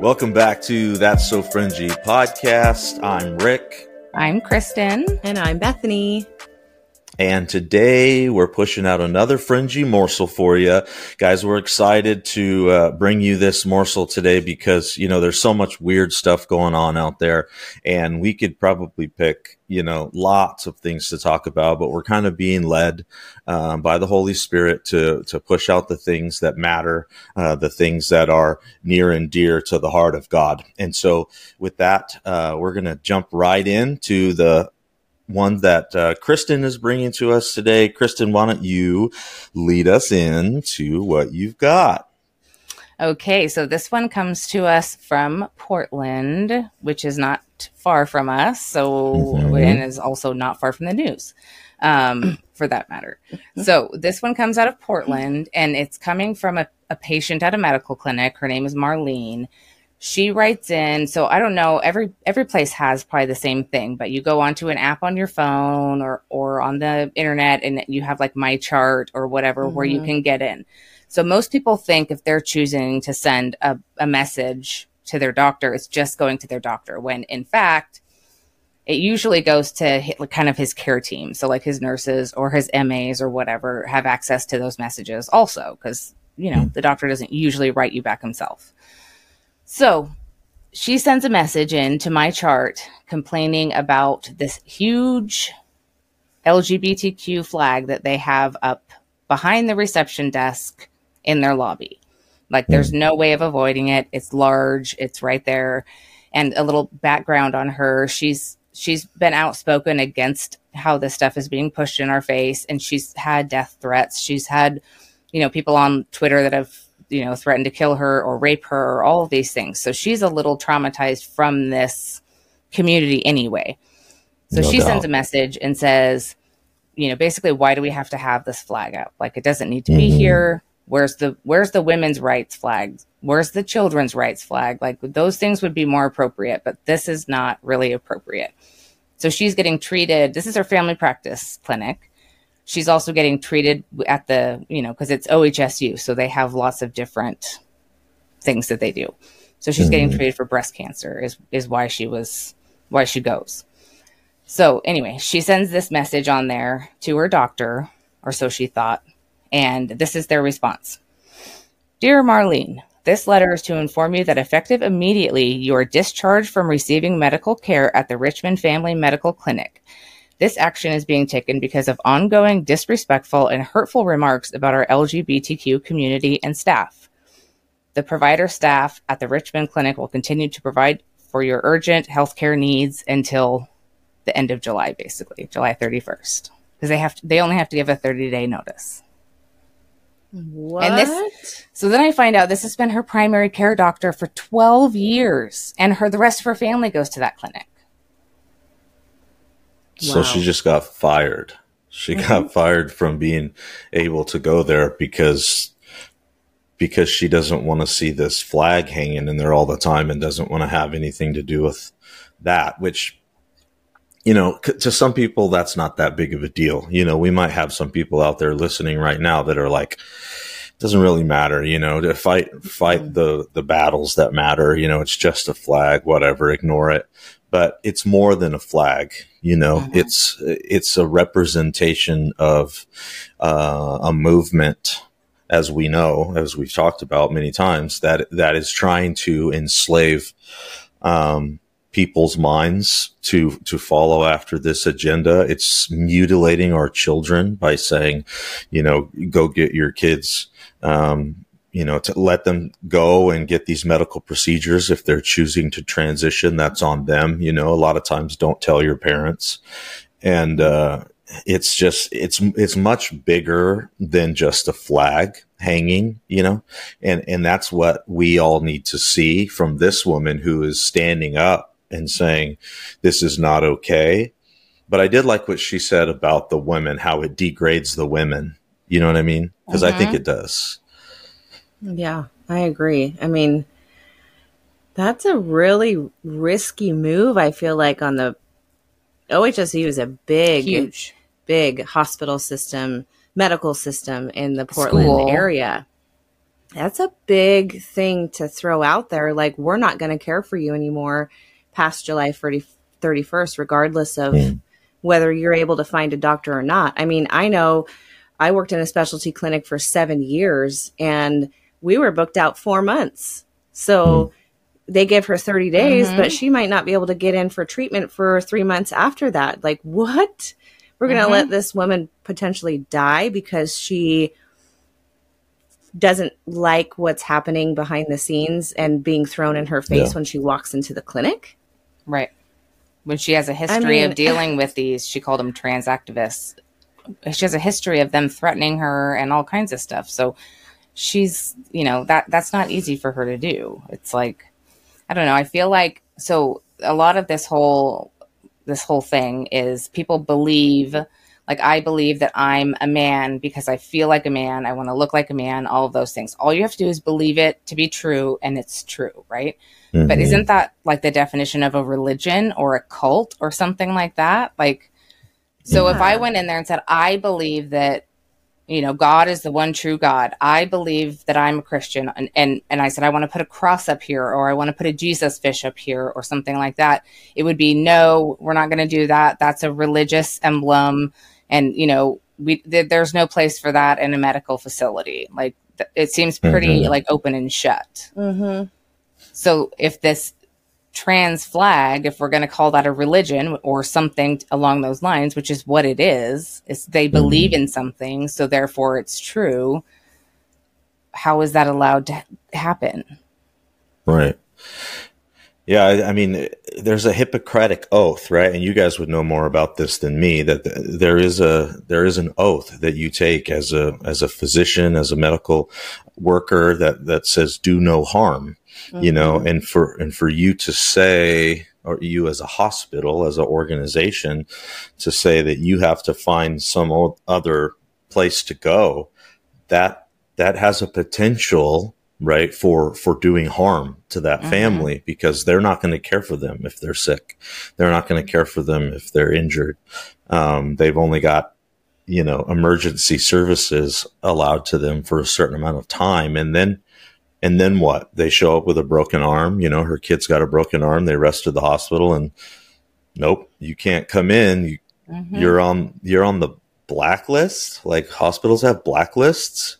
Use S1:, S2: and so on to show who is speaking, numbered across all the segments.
S1: Welcome back to That's So Fringy podcast. I'm Rick.
S2: I'm Kristen.
S3: And I'm Bethany.
S1: And today we're pushing out another fringy morsel for you. Guys, we're excited to uh, bring you this morsel today because, you know, there's so much weird stuff going on out there and we could probably pick, you know, lots of things to talk about, but we're kind of being led um, by the Holy Spirit to, to push out the things that matter, uh, the things that are near and dear to the heart of God. And so with that, uh, we're going to jump right into the one that uh, Kristen is bringing to us today. Kristen, why don't you lead us into what you've got?
S2: Okay, so this one comes to us from Portland, which is not far from us. So, mm-hmm. and is also not far from the news, um, for that matter. So, this one comes out of Portland, and it's coming from a, a patient at a medical clinic. Her name is Marlene she writes in so i don't know every every place has probably the same thing but you go onto an app on your phone or or on the internet and you have like MyChart or whatever mm-hmm. where you mm-hmm. can get in so most people think if they're choosing to send a, a message to their doctor it's just going to their doctor when in fact it usually goes to kind of his care team so like his nurses or his mas or whatever have access to those messages also because you know the doctor doesn't usually write you back himself so she sends a message in to MyChart complaining about this huge LGBTQ flag that they have up behind the reception desk in their lobby. Like hmm. there's no way of avoiding it. It's large, it's right there. And a little background on her, she's she's been outspoken against how this stuff is being pushed in our face and she's had death threats. She's had, you know, people on Twitter that have you know, threatened to kill her or rape her or all of these things. So she's a little traumatized from this community anyway. So no she doubt. sends a message and says, you know, basically, why do we have to have this flag up? Like, it doesn't need to mm-hmm. be here. Where's the Where's the women's rights flag? Where's the children's rights flag? Like those things would be more appropriate, but this is not really appropriate. So she's getting treated. This is her family practice clinic she's also getting treated at the you know because it's OHSU, so they have lots of different things that they do. So she's mm-hmm. getting treated for breast cancer is is why she was why she goes. So anyway, she sends this message on there to her doctor, or so she thought, and this is their response. Dear Marlene, this letter is to inform you that effective immediately, you are discharged from receiving medical care at the Richmond Family Medical Clinic. This action is being taken because of ongoing disrespectful and hurtful remarks about our LGBTQ community and staff. The provider staff at the Richmond Clinic will continue to provide for your urgent healthcare needs until the end of July, basically, July 31st. Because they have to, they only have to give a 30 day notice.
S3: What?
S2: And this, so then I find out this has been her primary care doctor for 12 years, and her the rest of her family goes to that clinic.
S1: So she just got fired. She mm-hmm. got fired from being able to go there because because she doesn't want to see this flag hanging in there all the time and doesn't want to have anything to do with that which you know to some people that's not that big of a deal you know we might have some people out there listening right now that are like doesn't really matter you know to fight fight mm-hmm. the the battles that matter you know it's just a flag whatever ignore it but it's more than a flag. You know, mm-hmm. it's it's a representation of uh, a movement, as we know, as we've talked about many times, that that is trying to enslave um, people's minds to to follow after this agenda. It's mutilating our children by saying, you know, go get your kids. Um, you know, to let them go and get these medical procedures if they're choosing to transition. That's on them. You know, a lot of times don't tell your parents. And, uh, it's just, it's, it's much bigger than just a flag hanging, you know, and, and that's what we all need to see from this woman who is standing up and saying, this is not okay. But I did like what she said about the women, how it degrades the women. You know what I mean? Because mm-hmm. I think mm-hmm. it does.
S3: Yeah, I agree. I mean, that's a really risky move, I feel like, on the OHSU is a big,
S2: Huge.
S3: big hospital system, medical system in the Portland
S2: School.
S3: area. That's a big thing to throw out there. Like, we're not going to care for you anymore past July 30, 31st, regardless of whether you're able to find a doctor or not. I mean, I know I worked in a specialty clinic for seven years and we were booked out four months. So they give her 30 days,
S2: Mhm.
S3: but she might not be able to get in for treatment for three months after that. Like, what? We're going to
S2: Mhm.
S3: let this woman potentially die because she doesn't like what's happening behind the scenes and being thrown in her face
S1: Yeah.
S3: when she walks into the clinic.
S2: Right. When she has a history
S3: mean-
S2: of dealing with these, she called them trans activists. She has a history of them threatening her and all kinds of stuff. So she's, you know, that that's not easy for her to do. It's like I don't know. I feel like so a lot of this whole this whole thing is people believe like I believe that I'm a man because I feel like a man, I want to look like a man, all of those things. All you have to do is believe it to be true and it's true, right? But
S1: Mhm.
S2: isn't that like the definition of a religion or a cult or something like that? Like, so if I went in there and said, I believe that, you know, God is the one true God. I believe that I'm a Christian. And, and, and I said, I want to put a cross up here or I want to put a Jesus fish up here or something like that. It would be, no, we're not going to do that. That's a religious emblem. And, you know, we, th- there's no place for that in a medical facility. Like, th- it seems pretty
S1: Mhm.
S2: like open and shut.
S3: Mm-hmm.
S2: So if this trans flag, if we're going to call that a religion or something along those lines, which is what it is, is they mm-hmm. believe in something, so therefore it's true. How is that allowed to happen?
S1: Right. Yeah, I, I mean, there's a Hippocratic oath, right? And you guys would know more about this than me. That there is a there is an oath that you take as a as a physician, as a medical worker that that says do no harm. You know, and for and for you to say, or you as a hospital, as an organization, to say that you have to find some other place to go, that that has a potential right for for doing harm to that
S2: Mhm.
S1: family because they're not going to care for them if they're sick. They're not going to care for them if they're injured. Um, they've only got you know emergency services allowed to them for a certain amount of time. And then and then what they show up with a broken arm you know her kid's got a broken arm they rush to the hospital and nope you can't come in you,
S2: Mhm.
S1: you're on you're on the blacklist like hospitals have blacklists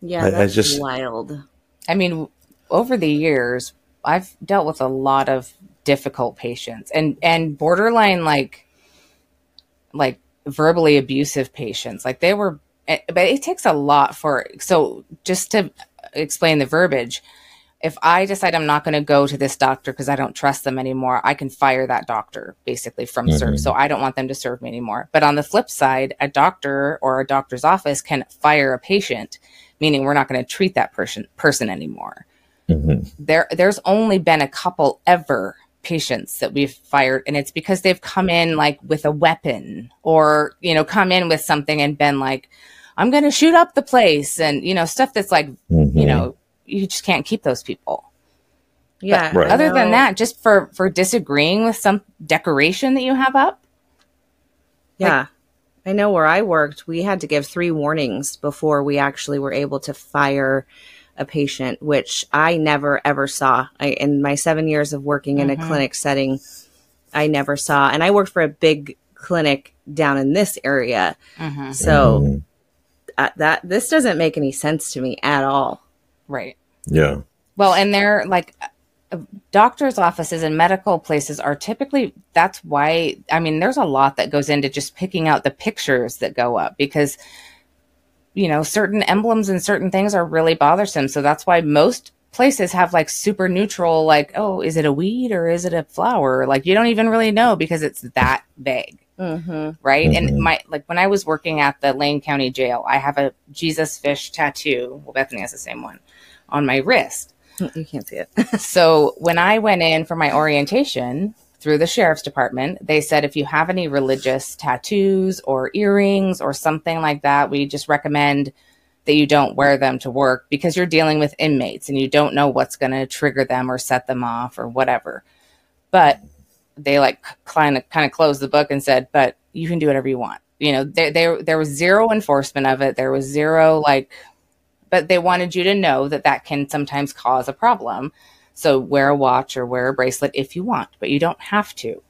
S3: Yeah,
S1: I- I just-
S3: wild.
S2: I mean, over the years, I've dealt with a lot of difficult patients and and borderline like like verbally abusive patients. Like they were, eh, but it takes a lot for. So just to explain the verbiage, if I decide I'm not going to go to this doctor because I don't trust them anymore, I can fire that doctor basically from
S1: Mhm.
S2: serve. So I don't want them to serve me anymore. But on the flip side, a doctor or a doctor's office can fire a patient, meaning we're not going to treat that person person anymore.
S1: Mhm.
S2: There, there's only been a couple ever patients that we've fired, and it's because they've come in like with a weapon or you know come in with something and been like, "I'm going to shoot up the place," and you know stuff that's like you
S1: Mhm.
S2: know you just can't keep those people.
S3: Yeah.
S1: Right.
S2: Other than that, just for for disagreeing with some decoration that you have up,
S3: Yeah. I know where I worked, we had to give three warnings before we actually were able to fire a patient, which I never ever saw. I, in my seven years of working in a
S2: Mhm.
S3: clinic setting, I never saw. And I worked for a big clinic down in this area.
S2: Mm-hmm.
S3: So
S1: Mhm.
S3: Uh, that this doesn't make any sense to me at all.
S2: right?
S1: yeah
S2: Well, and they're like uh, doctors' offices and medical places are typically that's why I mean there's a lot that goes into just picking out the pictures that go up because you know certain emblems and certain things are really bothersome. So that's why most places have like super neutral like oh is it a weed or is it a flower like you don't even really know because it's that vague
S3: Mm-hmm.
S2: right?
S1: Mhm.
S2: And my like when I was working at the Lane County Jail, I have a Jesus fish tattoo. Well, Bethany has the same one on my wrist.
S3: You can't see it.
S2: So when I went in for my orientation through the sheriff's department, they said if you have any religious tattoos or earrings or something like that, we just recommend that you don't wear them to work because you're dealing with inmates and you don't know what's going to trigger them or set them off or whatever. But they like kind of kind of closed the book and said, "But you can do whatever you want." You know, there there there was zero enforcement of it. There was zero like, but they wanted you to know that that can sometimes cause a problem. So wear a watch or wear a bracelet if you want, but you don't have to.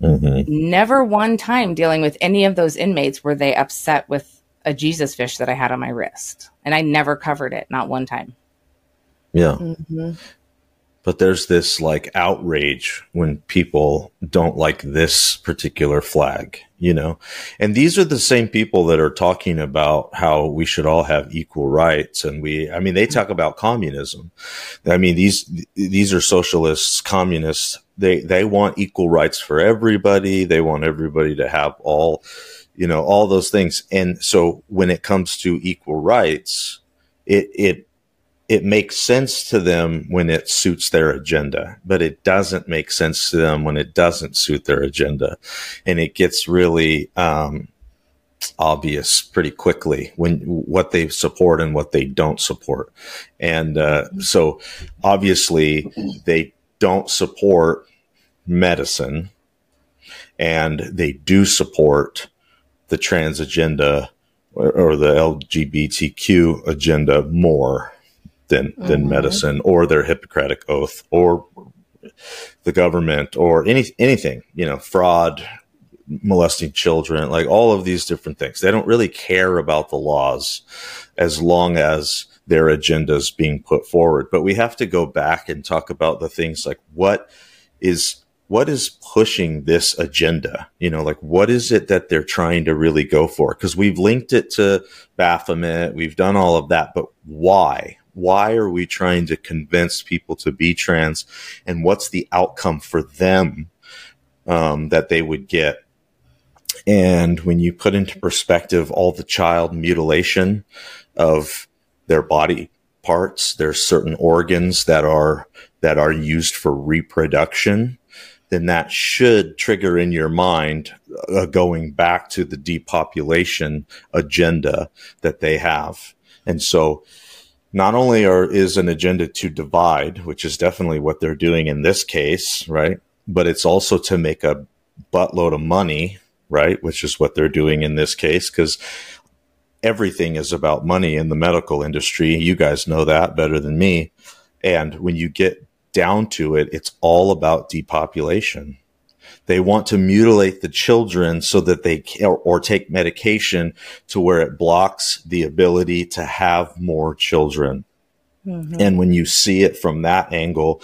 S2: Mm-hmm. Never one time dealing with any of those inmates were they upset with a Jesus fish that I had on my wrist, and I never covered it, not one time.
S1: Yeah. Mm-hmm. But there's this like outrage when people don't like this particular flag, you know? And these are the same people that are talking about how we should all have equal rights. And we, I mean, they talk about communism. I mean, these, these are socialists, communists. They, they want equal rights for everybody. They want everybody to have all, you know, all those things. And so when it comes to equal rights, it, it, it makes sense to them when it suits their agenda, but it doesn't make sense to them when it doesn't suit their agenda. And it gets really, um, obvious pretty quickly when what they support and what they don't support. And, uh, so obviously they don't support medicine and they do support the trans agenda or, or the LGBTQ agenda more than mm-hmm. than medicine or their Hippocratic oath or the government or any anything, you know, fraud, molesting children, like all of these different things. They don't really care about the laws as long as their agenda is being put forward. But we have to go back and talk about the things like what is what is pushing this agenda? You know, like what is it that they're trying to really go for? Because we've linked it to Baphomet, we've done all of that, but why? Why are we trying to convince people to be trans? And what's the outcome for them um, that they would get? And when you put into perspective all the child mutilation of their body parts, there's certain organs that are that are used for reproduction then that should trigger in your mind uh, going back to the depopulation agenda that they have. And so not only are, is an agenda to divide, which is definitely what they're doing in this case, right? But it's also to make a buttload of money, right? Which is what they're doing in this case, because everything is about money in the medical industry. You guys know that better than me. And when you get down to it, it's all about depopulation. They want to mutilate the children so that they or, or take medication to where it blocks the ability to have more children. Mm-hmm. And when you see it from that angle,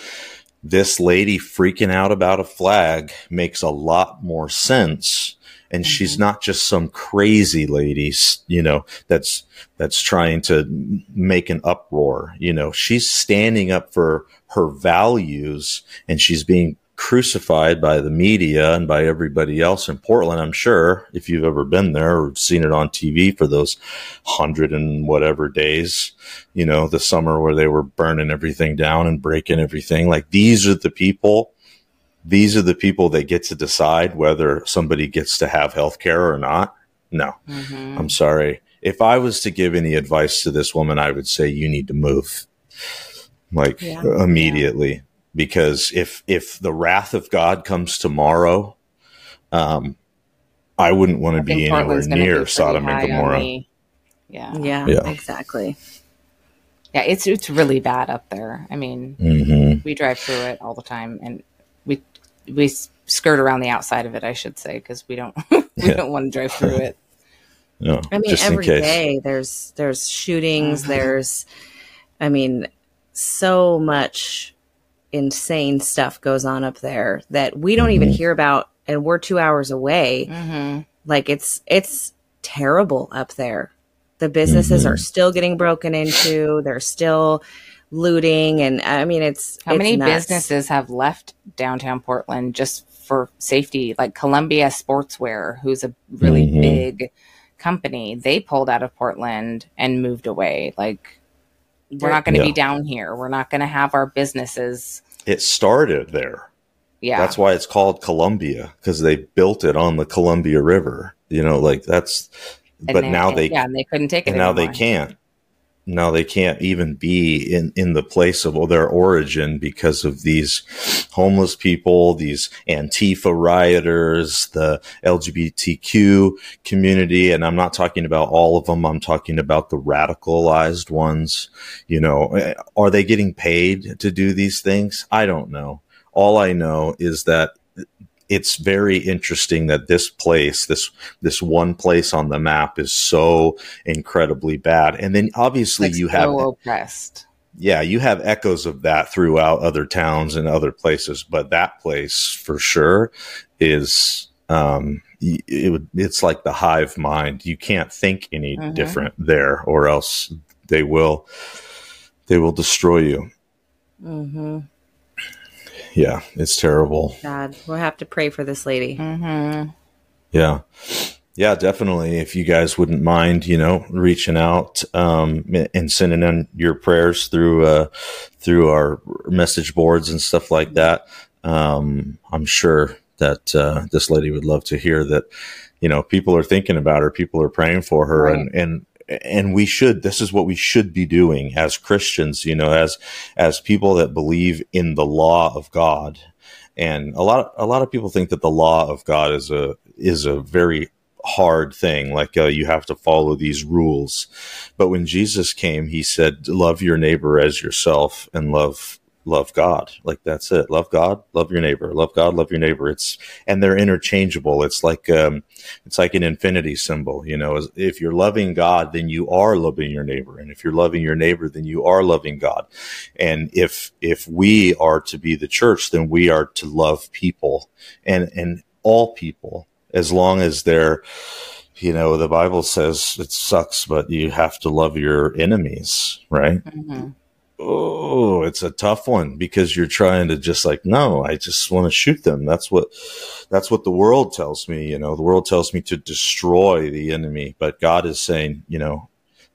S1: this lady freaking out about a flag makes a lot more sense and mm-hmm. she's not just some crazy lady, you know, that's that's trying to make an uproar. You know, she's standing up for her values, and she's being crucified by the media and by everybody else in Portland. I'm sure if you've ever been there or seen it on TV for those hundred and whatever days, you know, the summer where they were burning everything down and breaking everything. Like these are the people these are the people that get to decide whether somebody gets to have health care or not. No, mm-hmm. I'm sorry. If I was to give any advice to this woman, I would say you need to move like yeah. immediately yeah. Because if if the wrath of God comes tomorrow, um, I wouldn't want to be anywhere near Sodom and Gomorrah.
S3: Yeah. yeah. yeah, exactly.
S2: Yeah, it's it's really bad up there. I mean, mm-hmm. we drive through it all the time, and we we skirt around the outside of it, I should say, because we don't we yeah. don't want to drive through it.
S1: No,
S3: I mean every day there's there's shootings, mm-hmm. there's I mean so much insane stuff goes on up there that we don't mm-hmm. even hear about and we're 2 hours away. Mm-hmm. Like it's it's terrible up there. The businesses are mm-hmm. still getting broken into. They're still looting and I mean it's
S2: how
S3: it's
S2: many nuts. businesses have left downtown Portland just for safety like Columbia Sportswear who's a really mm-hmm. big company they pulled out of Portland and moved away like we're not going to yeah. be down here. We're not going to have our businesses.
S1: It started there. Yeah. That's why it's called Columbia because they built it on the Columbia River you know like that's and but now they
S2: yeah and they couldn't take it
S1: now they can't no, they can't even be in, in the place of their origin because of these homeless people, these Antifa rioters, the LGBTQ community. And I'm not talking about all of them. I'm talking about the radicalized ones. You know, eh, are they getting paid to do these things? I don't know. All I know is that it's very interesting that this place, this this one place on the map, is so incredibly bad. And then obviously
S2: Like
S1: you
S2: so
S1: have
S2: oppressed.
S1: yeah, you have echoes of that throughout other towns and other places, but that place for sure is um it it's like the hive mind. You can't think any
S2: Mhm.
S1: different there or else they will they will destroy you.
S2: Mm-hmm.
S1: Yeah, it's terrible.
S3: God, we'll have to pray for this lady.
S2: Mm-hmm.
S1: Yeah. Yeah, definitely. If you guys wouldn't mind, you know, reaching out um, and sending in your prayers through uh, through our message boards and stuff like that, um, I'm sure that uh, this lady would love to hear that. You know, people are thinking about her, people are praying for her,
S2: Right.
S1: and and and we should. This is what we should be doing as Christians. You know, as as people that believe in the law of God. And a lot, a lot of people think that the law of God is a is a very hard thing. Like uh, you have to follow these rules. But when Jesus came, he said, "Love your neighbor as yourself, and love love God." Like that's it. Love God, love your neighbor. Love God, love your neighbor. It's and they're interchangeable. It's like um, it's like an infinity symbol. You know, if you're loving God, then you are loving your neighbor, and if you're loving your neighbor, then you are loving God. And if if we are to be the church, then we are to love people and and all people as long as they're you know the bible says it sucks but you have to love your enemies right
S2: Mm-hmm.
S1: Oh it's a tough one because you're trying to just like no i just want to shoot them. That's what that's what the world tells me you know. The world tells me to destroy the enemy but god is saying you know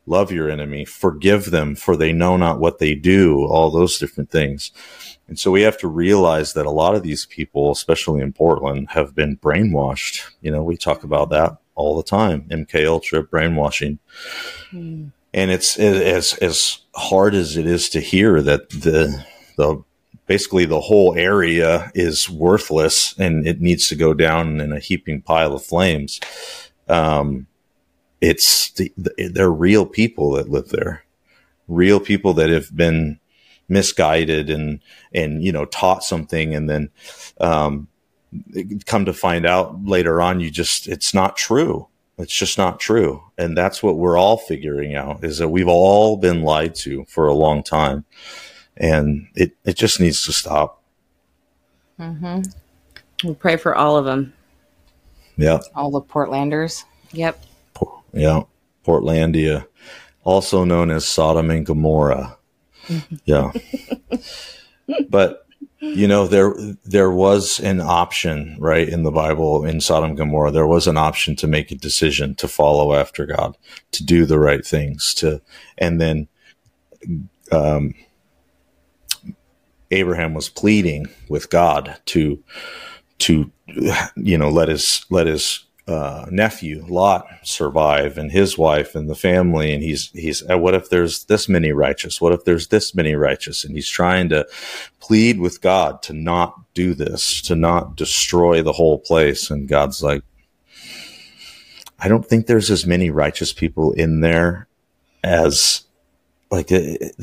S1: love your enemy forgive them for they know not what they do all those different things. And so we have to realize that a lot of these people especially in portland have been brainwashed. You know we talk about that all the time. Mk ultra brainwashing.
S2: Mm-hmm.
S1: And it's as as hard as it is to hear that the the basically the whole area is worthless and it needs to go down in a heaping pile of flames. Um, it's the, the, they're real people that live there, real people that have been misguided and and you know taught something and then um, come to find out later on you just it's not true it's just not true. And that's what we're all figuring out is that we've all been lied to for a long time. And it, it just needs to stop.
S2: Mm-hmm.
S3: We'll pray for all of them.
S1: Yeah.
S2: All the Portlanders.
S3: Yep.
S1: Yeah. Portlandia, also known as Sodom and Gomorrah. Yeah. but you know there there was an option right in the bible in sodom and gomorrah there was an option to make a decision to follow after god to do the right things to and then um abraham was pleading with god to to you know let his let his uh, nephew Lot survive and his wife and the family and he's he's uh, what if there's this many righteous? What if there's this many righteous? And he's trying to plead with God to not do this to not destroy the whole place. And God's like I don't think there's as many righteous people in there as like it,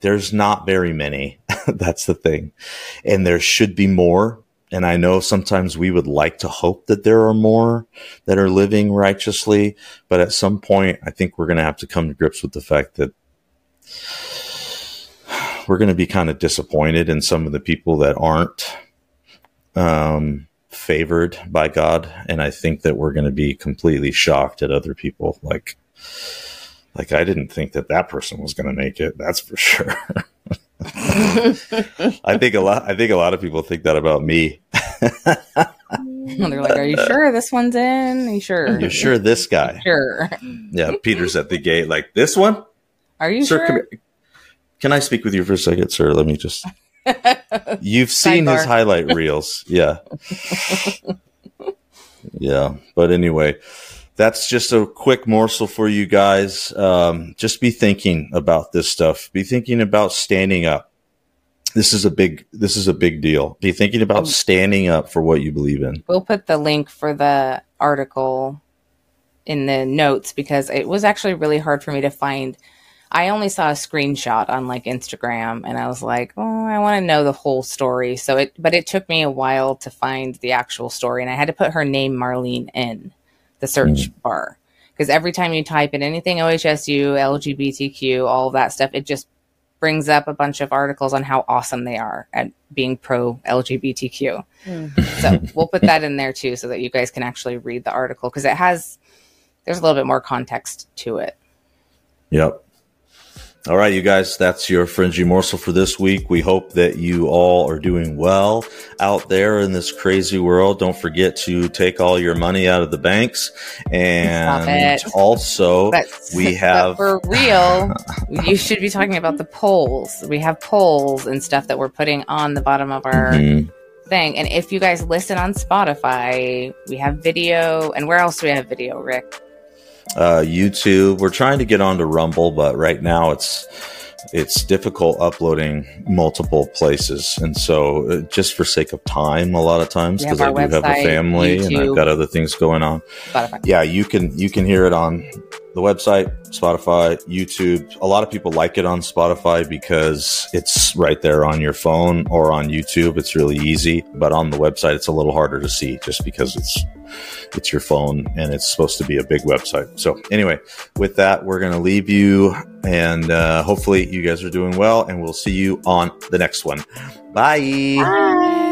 S1: there's not very many. That's the thing. And there should be more and I know sometimes we would like to hope that there are more that are living righteously, but at some point, I think we're going to have to come to grips with the fact that we're going to be kind of disappointed in some of the people that aren't um, favored by God, and I think that we're going to be completely shocked at other people. Like, like I didn't think that that person was going to make it. That's for sure. I think a lot. I think a lot of people think that about me.
S2: They're like, "Are you sure this one's in? Are you sure?
S1: You're sure this guy?
S2: Sure.
S1: Yeah, Peter's at the gate. Like this one,
S2: Are you
S1: sir.
S2: sure?
S1: Here. Can I speak with you for a second, sir? Let me just. You've seen his highlight reels, yeah, yeah. But anyway, that's just a quick morsel for you guys. Um, just be thinking about this stuff. Be thinking about standing up. This is a big. This is a big deal. Be thinking about um, standing up for what you believe in.
S2: We'll put the link for the article in the notes because it was actually really hard for me to find. I only saw a screenshot on like Instagram and I was like, "Oh, I want to know the whole story." So it but it took me a while to find the actual story and I had to put her name Marlene in the search mm. bar because every time you type in anything OHSU, LGBTQ, all of that stuff, it just brings up a bunch of articles on how awesome they are at being pro LGBTQ. Mm. So we'll put that in there too so that you guys can actually read the article because it has there's a little bit more context to it.
S1: Yep. All right, you guys, that's your fringy morsel for this week. We hope that you all are doing well out there in this crazy world. Don't forget to take all your money out of the banks. And also, but, we have.
S2: for real, you should be talking about the polls. We have polls and stuff that we're putting on the bottom of our. Mm-hmm. Thing. And if you guys listen on Spotify, we have video. And where else do we have video, Rick?
S1: Uh, YouTube. We're trying to get onto Rumble, but right now it's it's difficult uploading multiple places, and so uh, just for sake of time, a lot of times because I do website, have a family YouTube, and I've got other things going on. Spotify. Yeah, you can you can hear it on the website, Spotify, YouTube. A lot of people like it on Spotify because it's right there on your phone or on YouTube. It's really easy, but on the website, it's a little harder to see just because it's it's your phone and it's supposed to be a big website. So anyway, with that, we're going to leave you and uh, hopefully you guys are doing well and we'll see you on the next one. Bye.
S2: Bye.